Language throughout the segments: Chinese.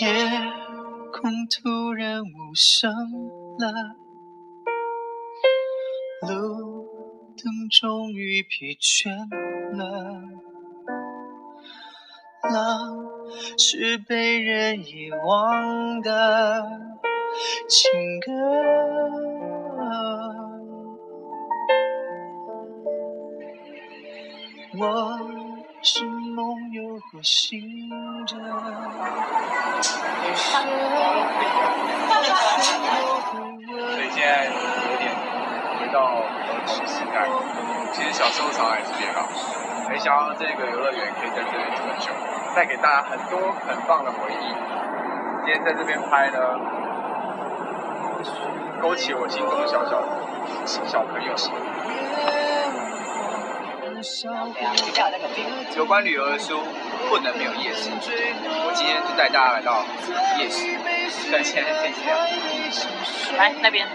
夜空突然无声了，路灯终于疲倦了。浪是被人遗忘的情歌。我是梦游或醒着，所以现在有点回到儿时时代。其实小时候常来这边啊，没想到这个游乐园可以在这里这么久，带给大家很多很棒的回忆。今天在这边拍呢，勾起我心中的小小小朋友。有关旅游的书不能没有夜市，我今天就带大家来到夜市，但现在天气一样。来那边。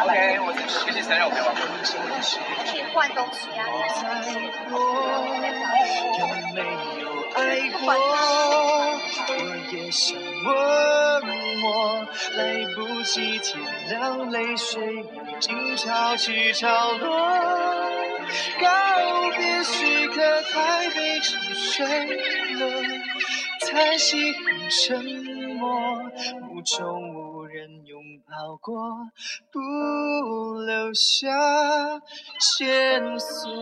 OK，我谢谢三肉陪我。可以换东西啊。爱过，我也想问，我来不及体谅，泪水已经潮起潮落。告别时刻，台北沉睡了，叹息很沉默，无中无人拥抱过，不留下线索。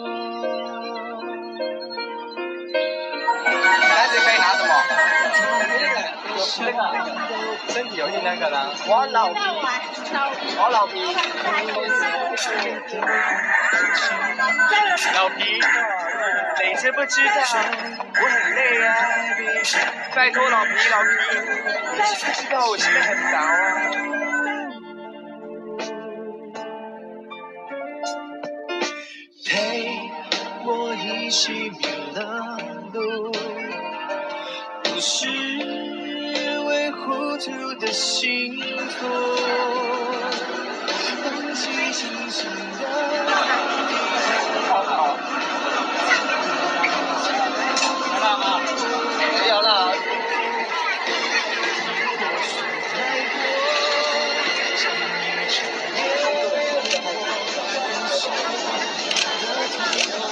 那个身体有点那个了？我老皮，我老皮，老皮，你知不知道，我很累啊！拜托老皮，老皮，你知不知道我现在很忙啊？陪我一起迷了，是为。糊涂的幸福，忘记清醒的。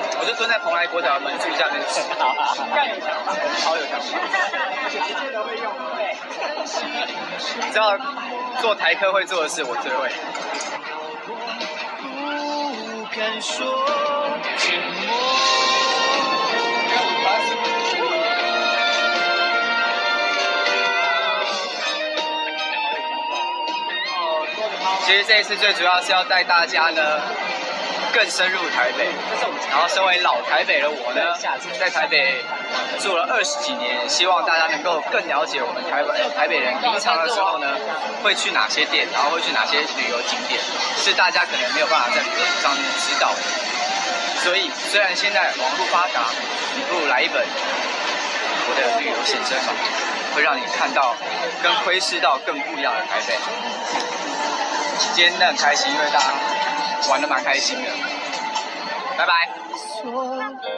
蹲在蓬莱国小门柱下面吃，好啊，超有想法。你知道做台科会做的事，我最会。其实这一次最主要是要带大家呢更深入台北，然后身为老台北的我呢，在台北住了二十几年，希望大家能够更了解我们台北台北人平常的时候呢会去哪些店，然后会去哪些旅游景点，是大家可能没有办法在旅游上面知道的。所以虽然现在网络发达，你不如来一本我的旅游写真吧，会让你看到跟窥视到更不一样的台北。今天很开心，因为大家玩的蛮开心的。拜拜。